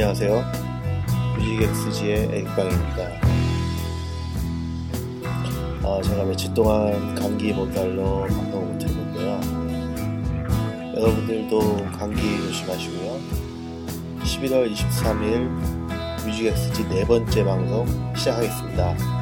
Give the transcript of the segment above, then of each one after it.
안녕하세요. 뮤직엑스지의 에릭방입니다. 아, 제가 며칠 동안 감기 몸살로 방송을 못했는데요. 여러분들도 감기 조심하시고요. 11월 23일 뮤직엑스지 네 번째 방송 시작하겠습니다.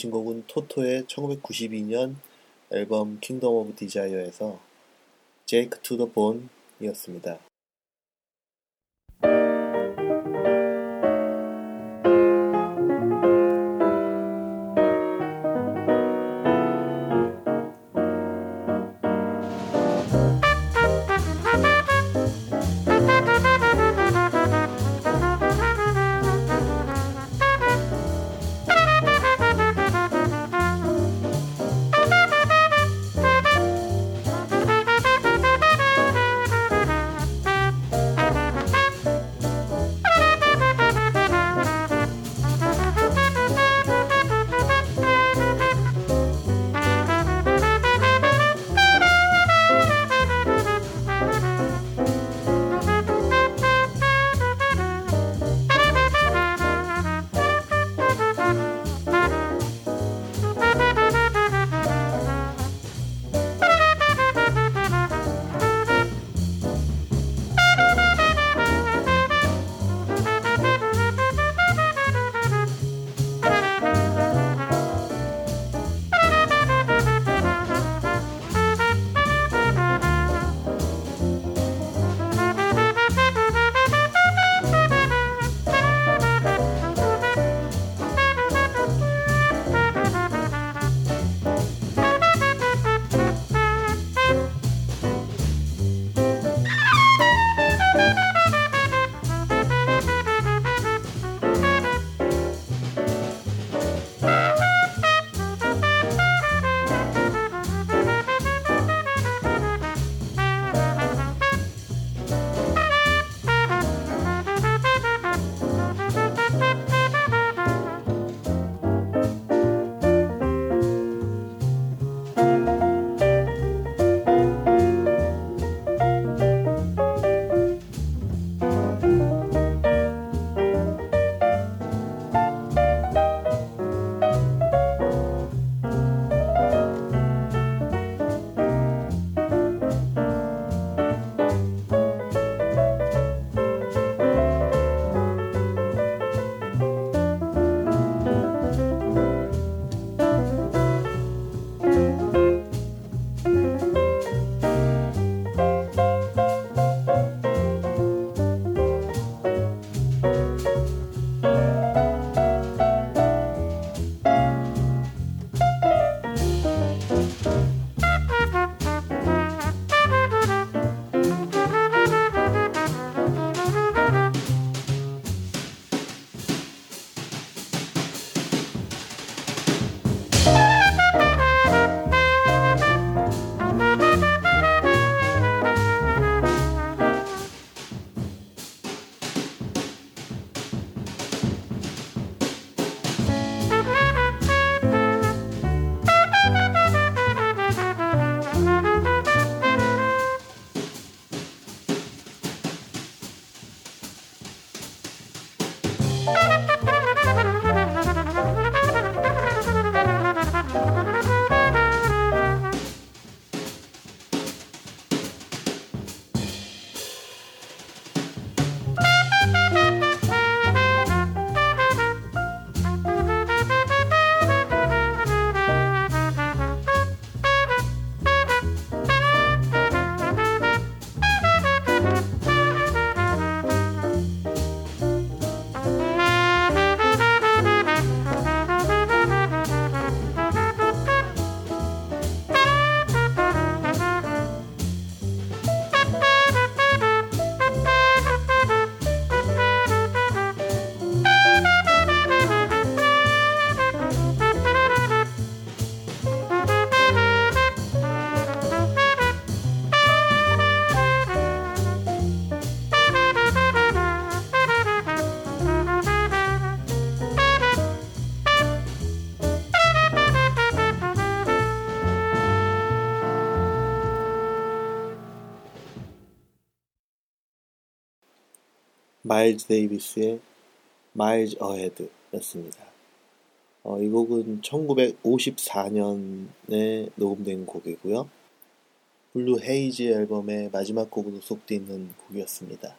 들으신 곡은 토토의 1992년 앨범 킹덤 오브 디자이어에서 제이크 투더 본이었습니다. 마일즈 데이비스의 Miles Ahead였습니다. 어, 이 곡은 1954년에 녹음된 곡이고요. Blue Haze 앨범의 마지막 곡으로 수록되어 있는 곡이었습니다.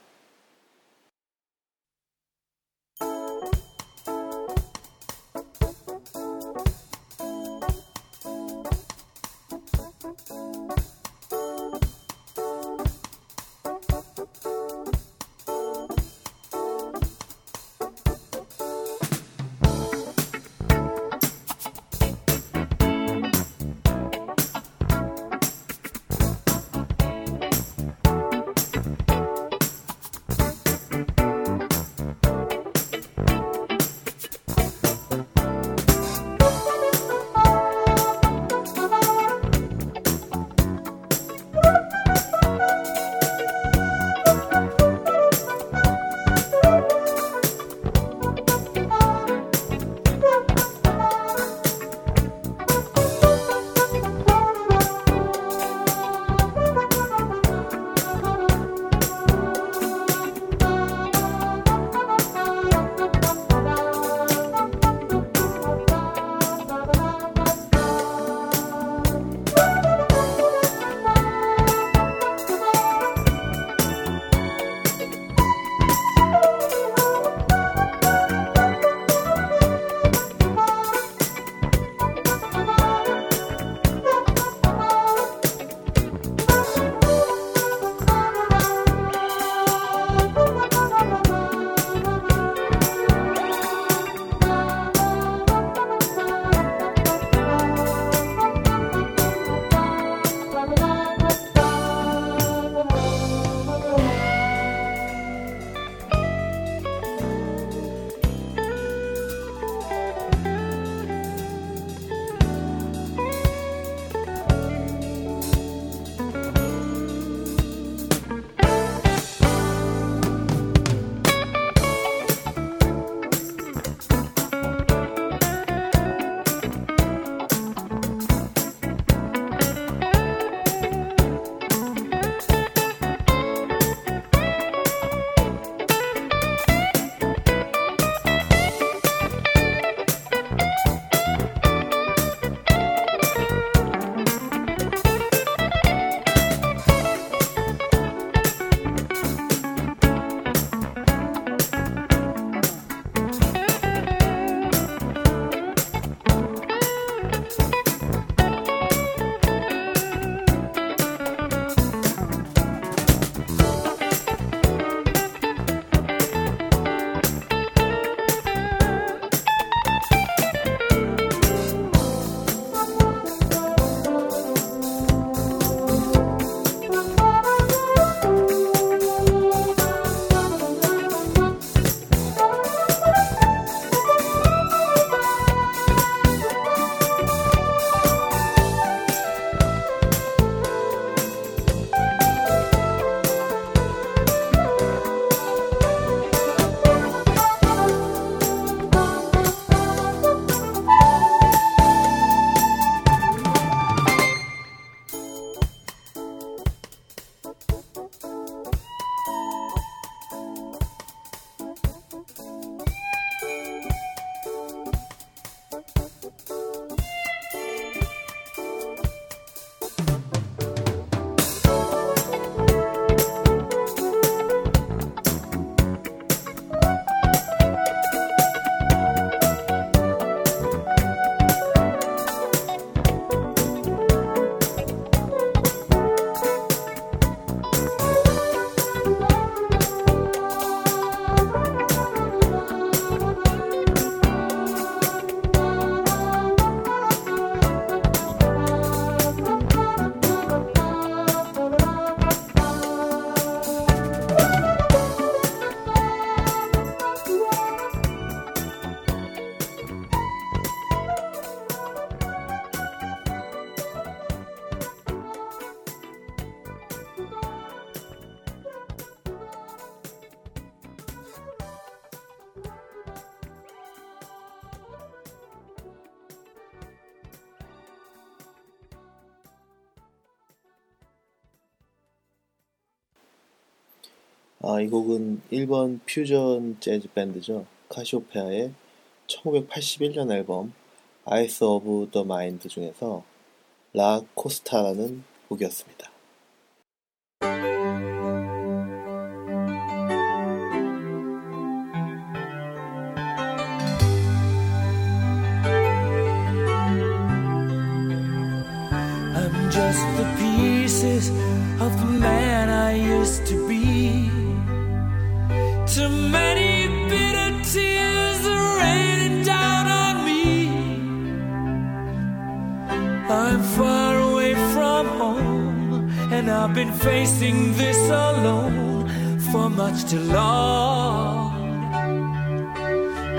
곡은 일본 퓨전 재즈 밴드죠. 카시오페아의 1981년 앨범 Eyes of the Mind 중에서 La Costa라는 곡이었습니다. Too long.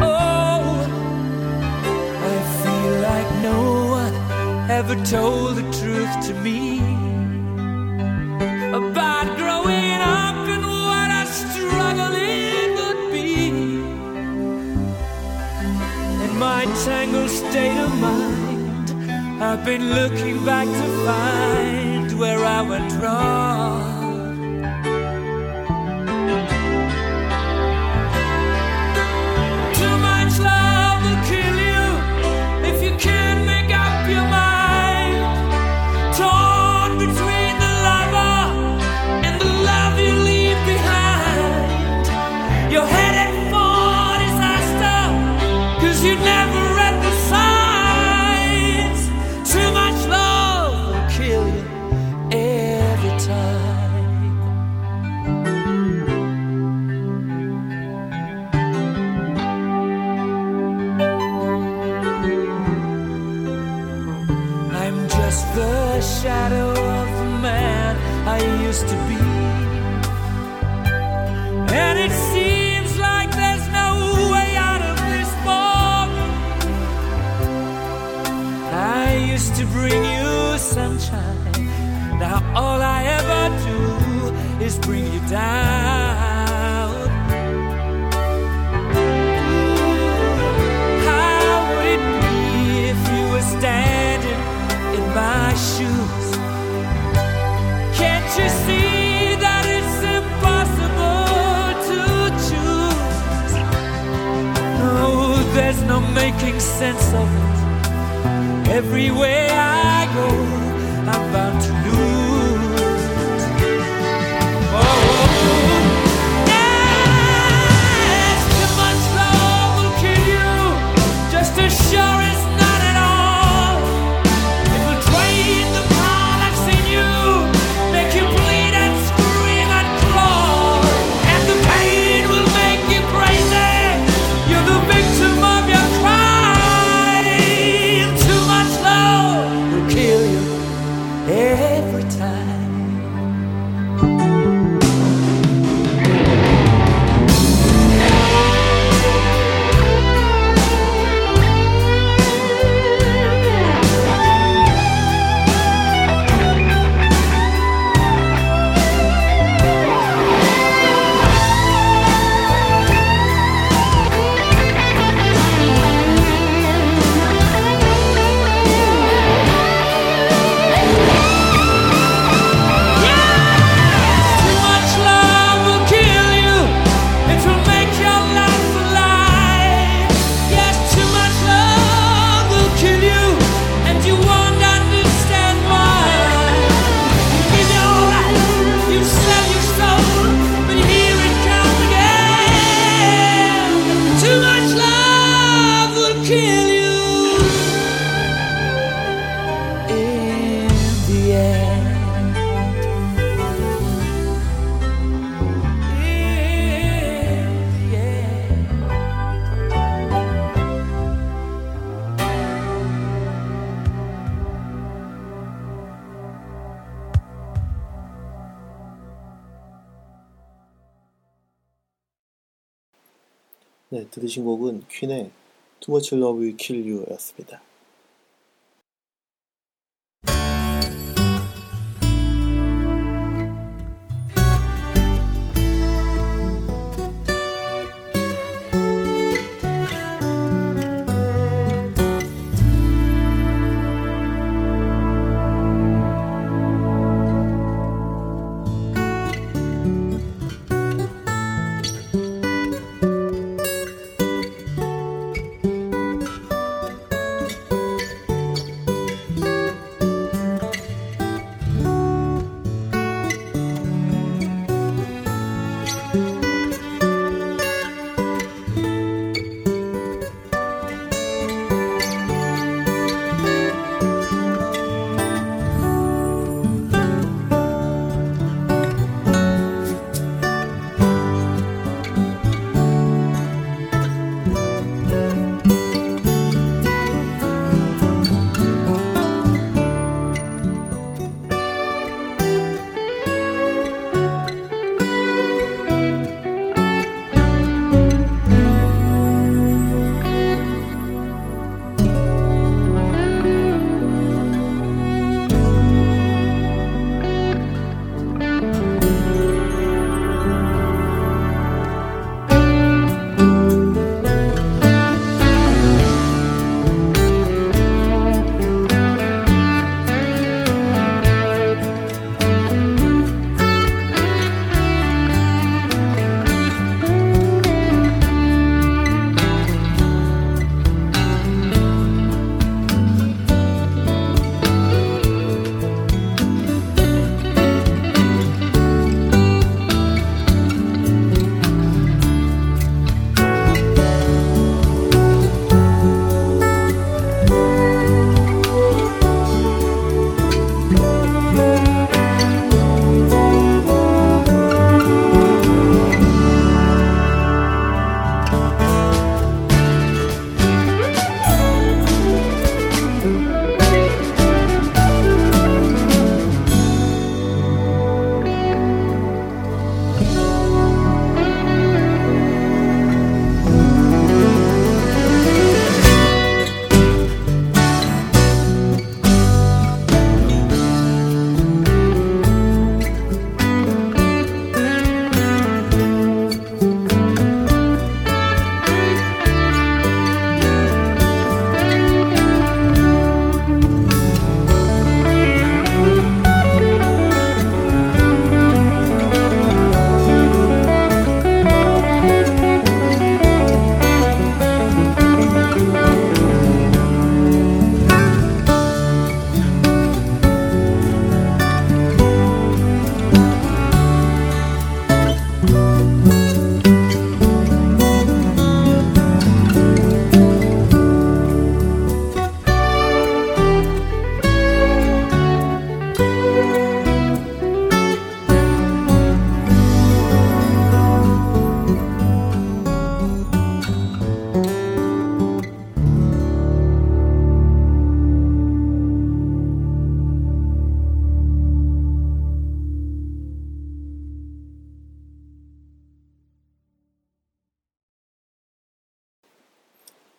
Oh, I feel like no one ever told the truth to me about growing up and what a struggle it would be. In my tangled state of mind, I've been looking back to find where I went wrong. Making sense of it. Everywhere I go, 들으신 곡은 퀸의 Too Much Love Will Kill You 였습니다.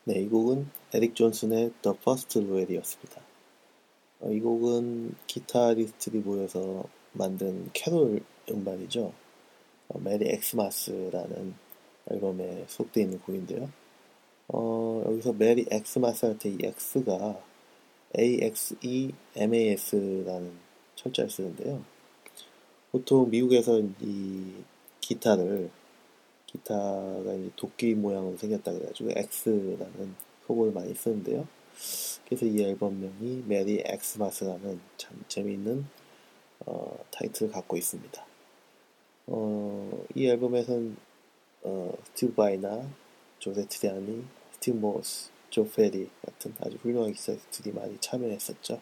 네, 이 곡은 에릭 존슨의 The First Nowell이었습니다. 어, 이 곡은 기타리스트들이 모여서 만든 캐롤 음반이죠. 어, Merry Axemas라는 앨범에 수록되어 있는 곡인데요. 어, 여기서 Merry Axemas 할 때 이 Axe가 AXEMAS라는 철자를 쓰는데요. 보통 미국에서 이 기타를 기타가 이제 도끼 모양으로 생겼다 그래가지고 Axe라는 소문을 많이 쓰는데요. 그래서 이 앨범명이 Merry Axemas라는 참 재미있는 어, 타이틀을 갖고 있습니다. 어, 이 앨범에서는 어, 스티브 바이나, 조 새트리아니, 스티브 모스, 조 페리 같은 아주 훌륭한 기타리스트들이 많이 참여했었죠.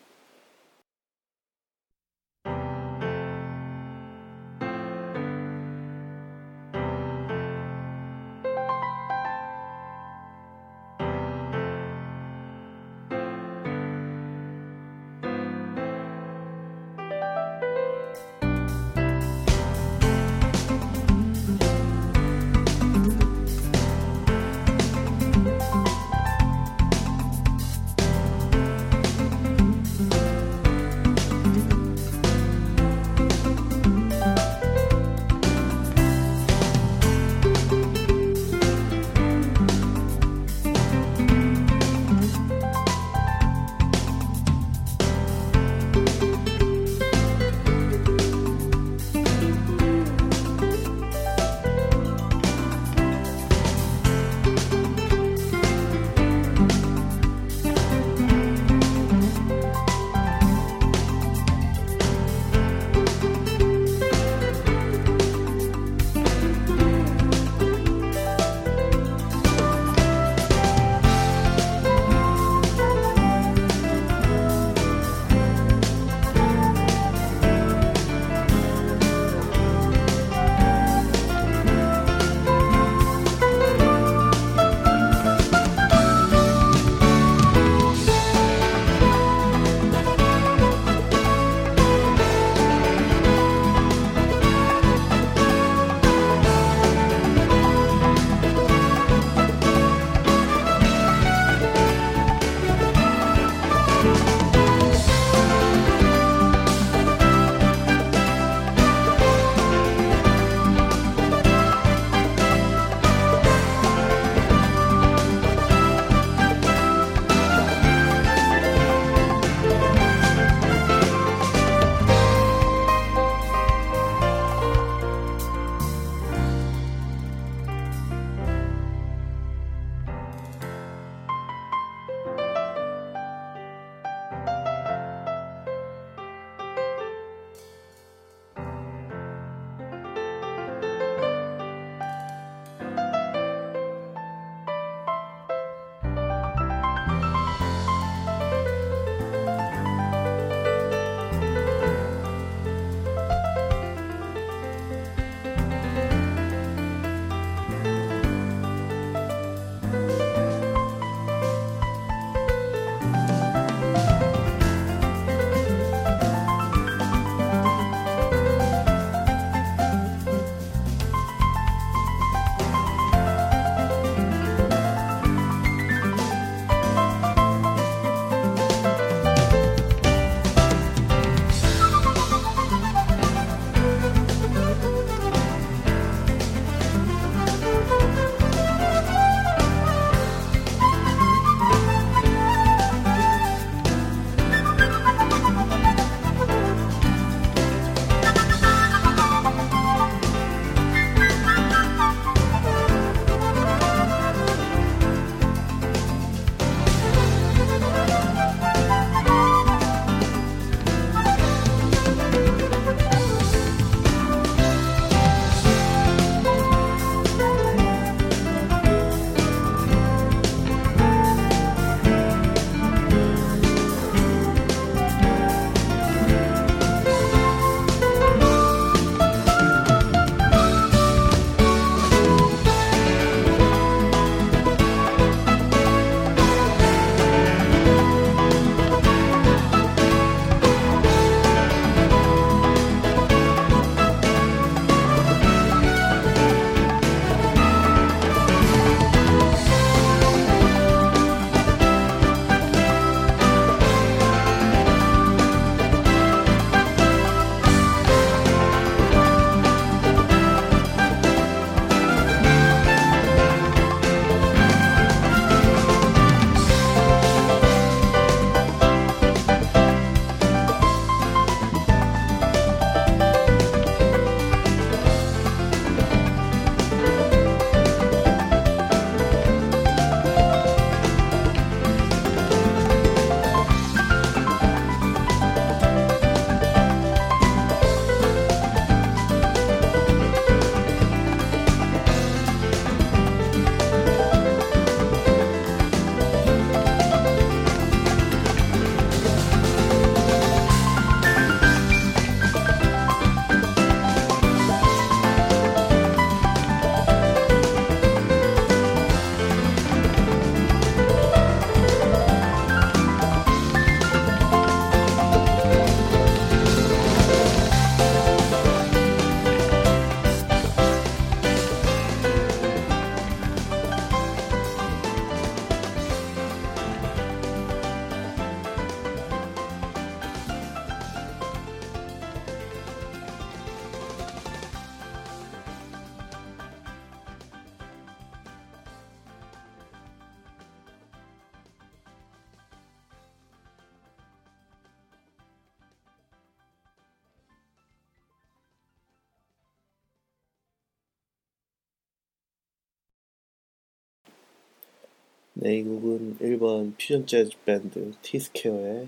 이 곡은 1번 퓨전 재즈 밴드 티스케어의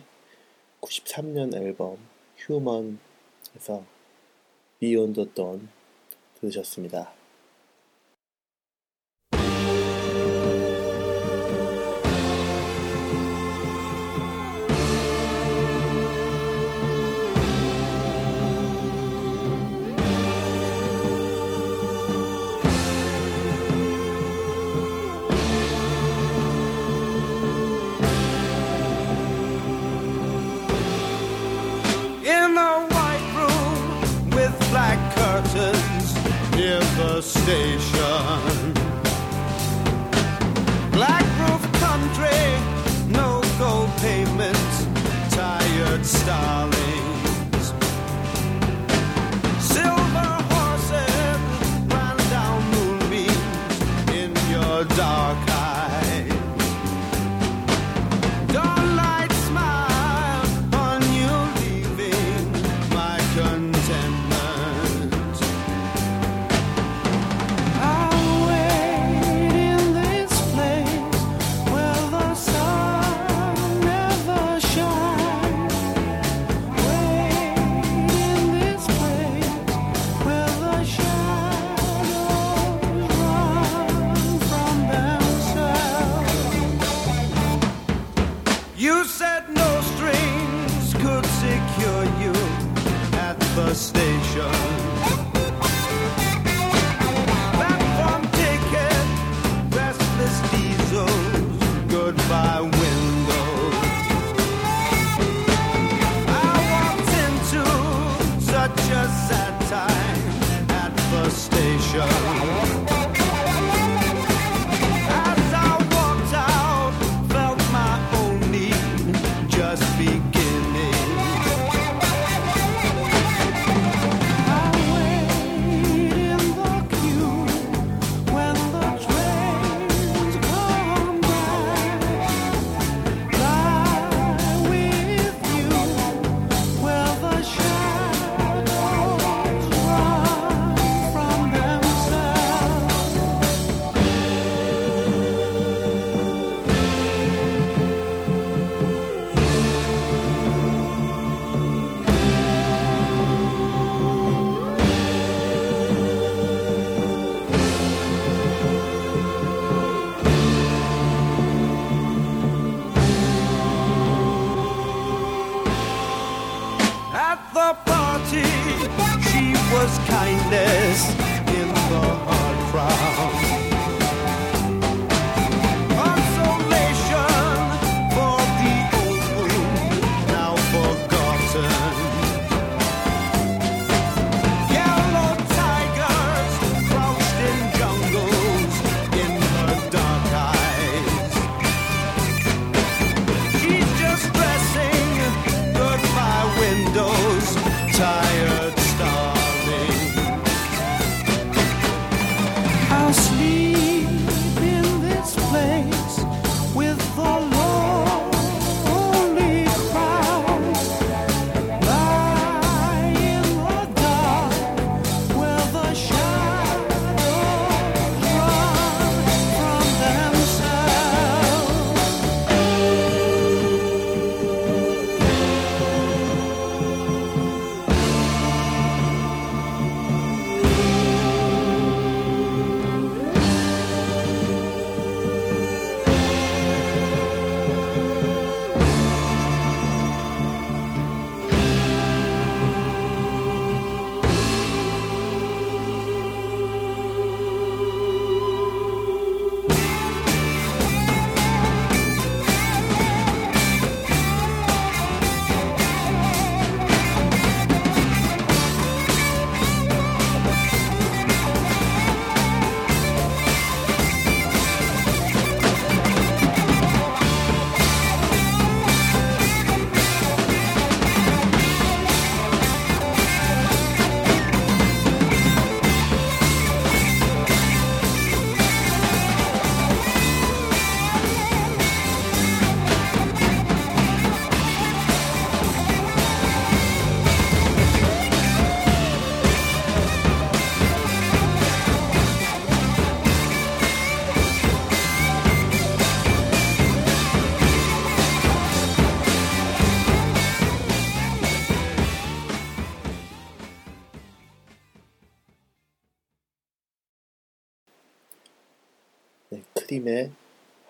93년 앨범 휴먼에서 비욘더 돈 들으셨습니다. station.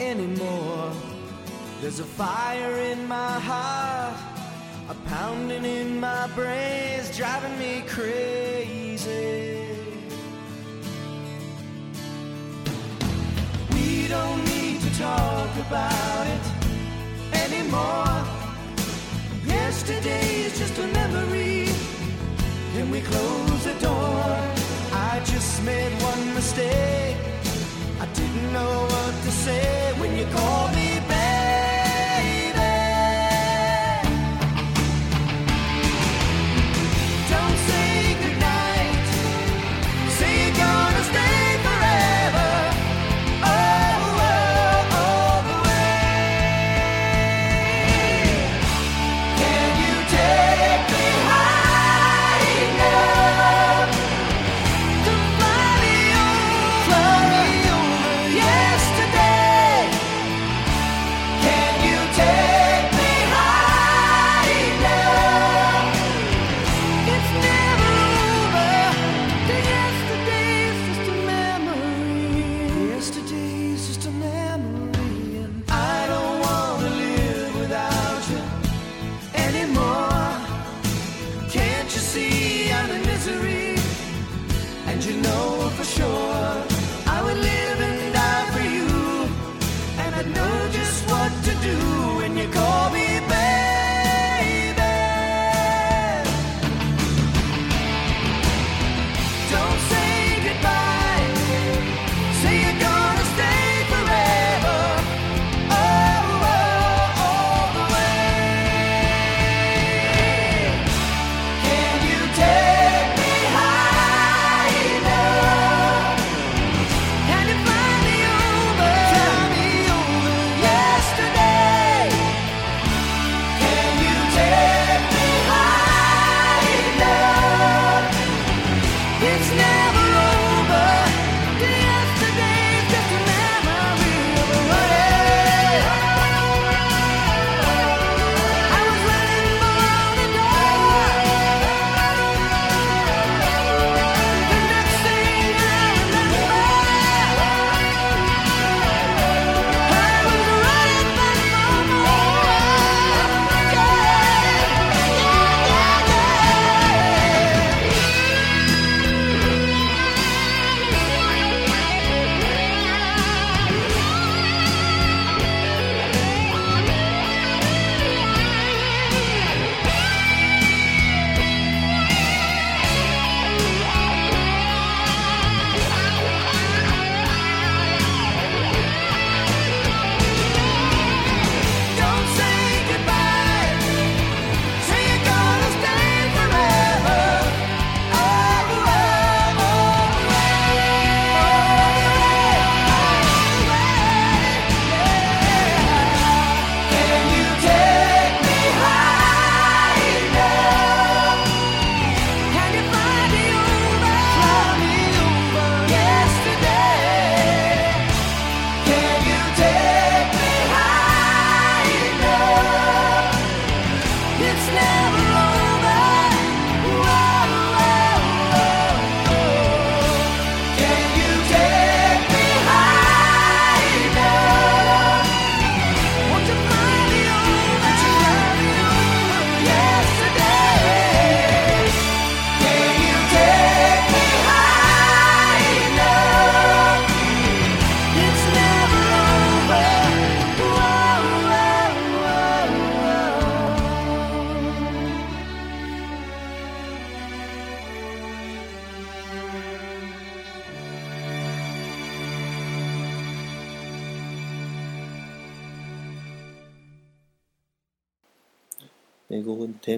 anymore. There's a fire in my heart, a pounding in my brains, driving me crazy. We don't need to talk about it anymore. Yesterday's just a memory. Can we close the door? I just made one mistake. I didn't know what to say when you called me back.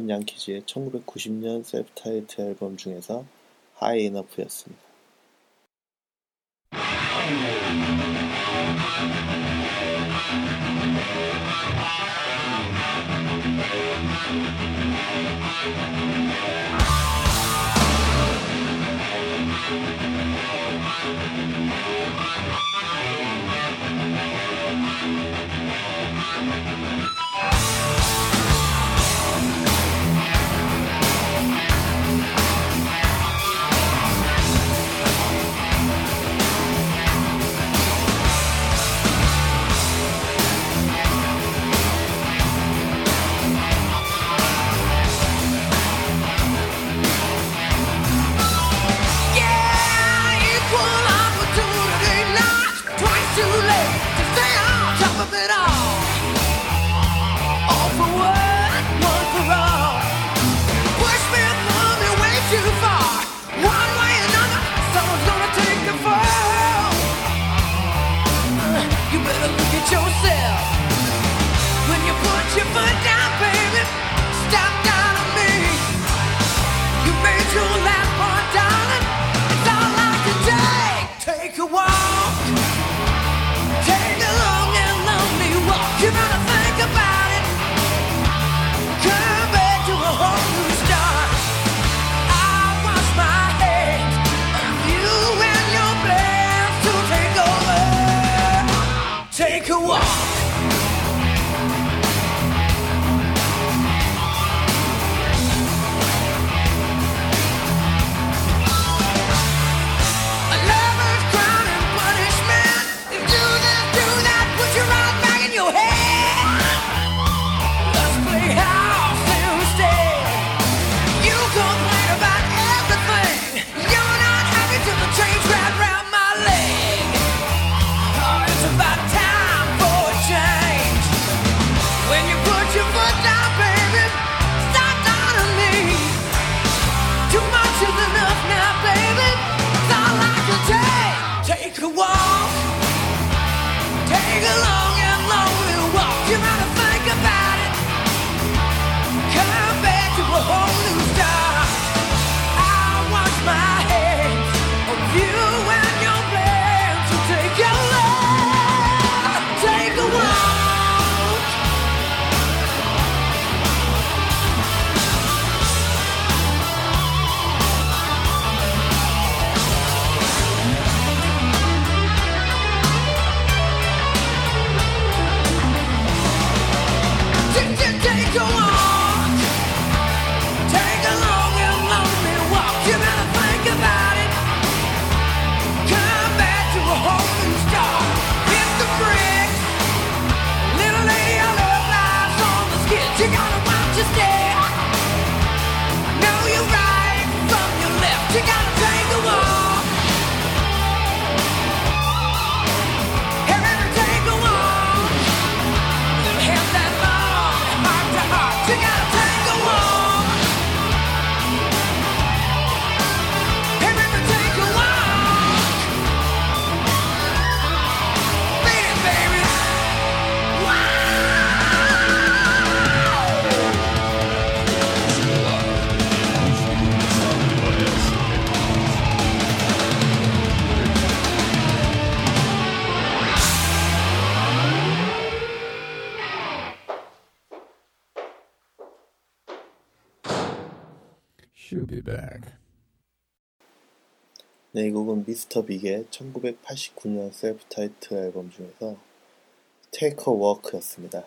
양키즈의 1990년 셀프 타이틀 앨범 중에서 High Enough였습니다. be back. 네, 이 곡은 미스터 빅의 1989년 셀프 타이틀 앨범 중에서 Take a Walk였습니다.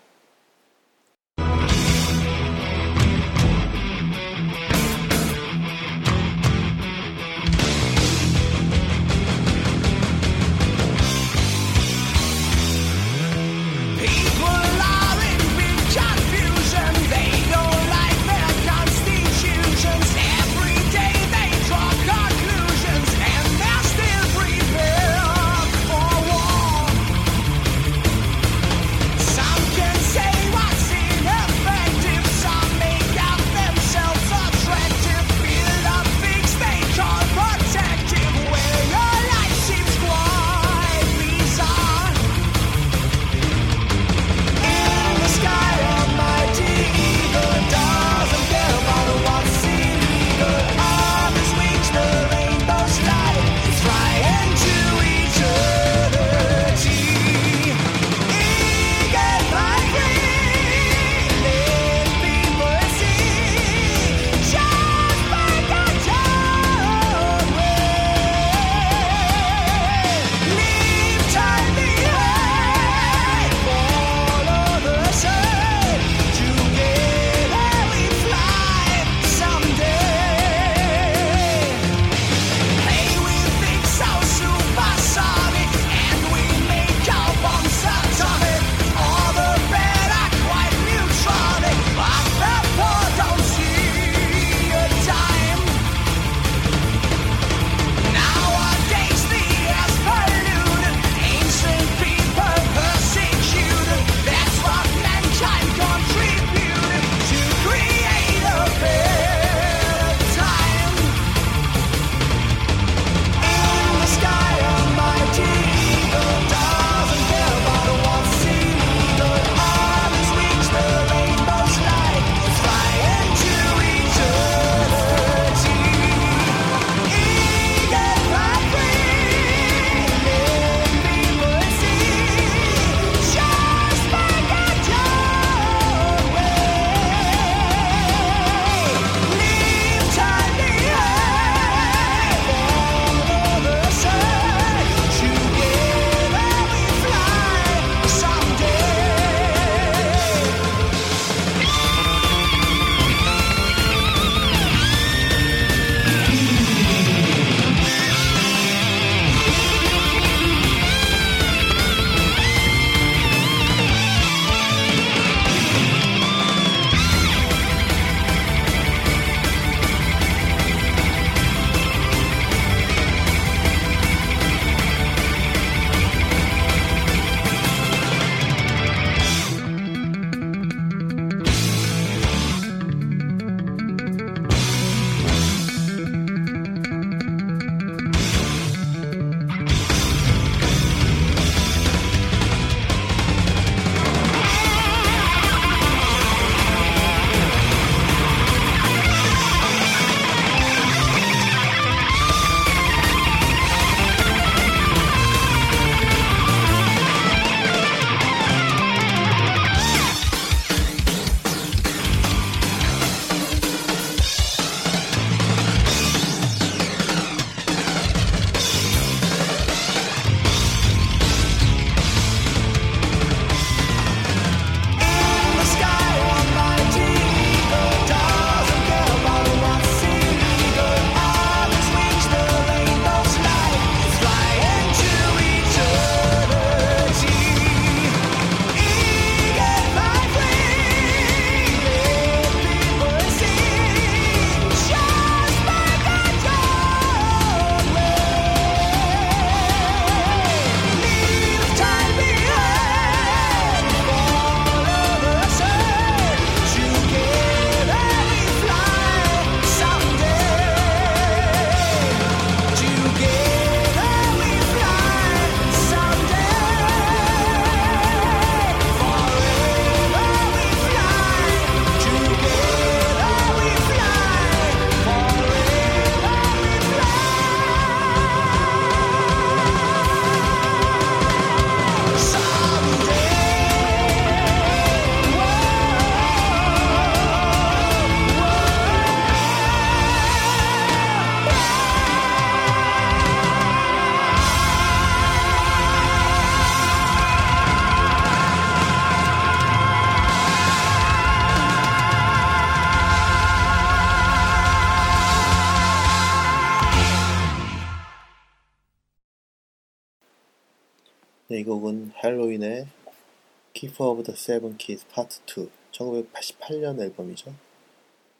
투어 오브 더 세븐 키즈 파트 2 1988년 앨범이죠.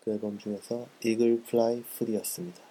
그 앨범 중에서 이글 플라이 프리였습니다.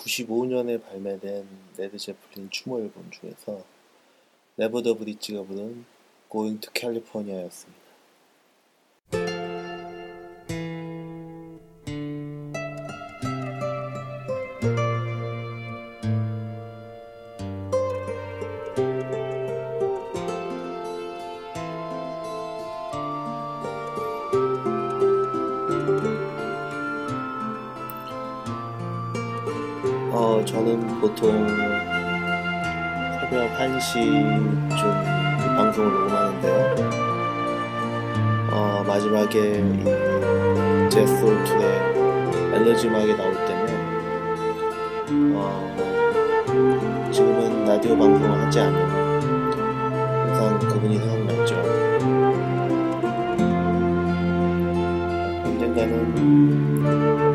1995년에 발매된 레드 제플린 추모 앨범 중에서 레버더 브릿지가 부른 Going to California였습니다. 음악이 나올 때면 어, 지금은 라디오 방송을 하지 않은 항상 그분이 생각났죠. 언젠가는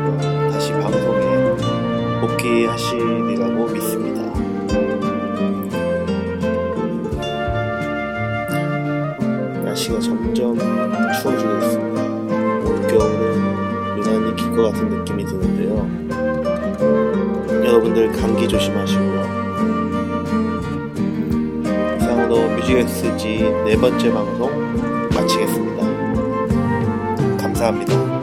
어, 다시 방송에 복귀하시리라고 믿습니다. 날씨가 점점 추워지고 것 같은 느낌이 드는데요. 여러분들 감기 조심하시고요. 이상으로 뮤직엑스지 네 번째 방송 마치겠습니다. 감사합니다.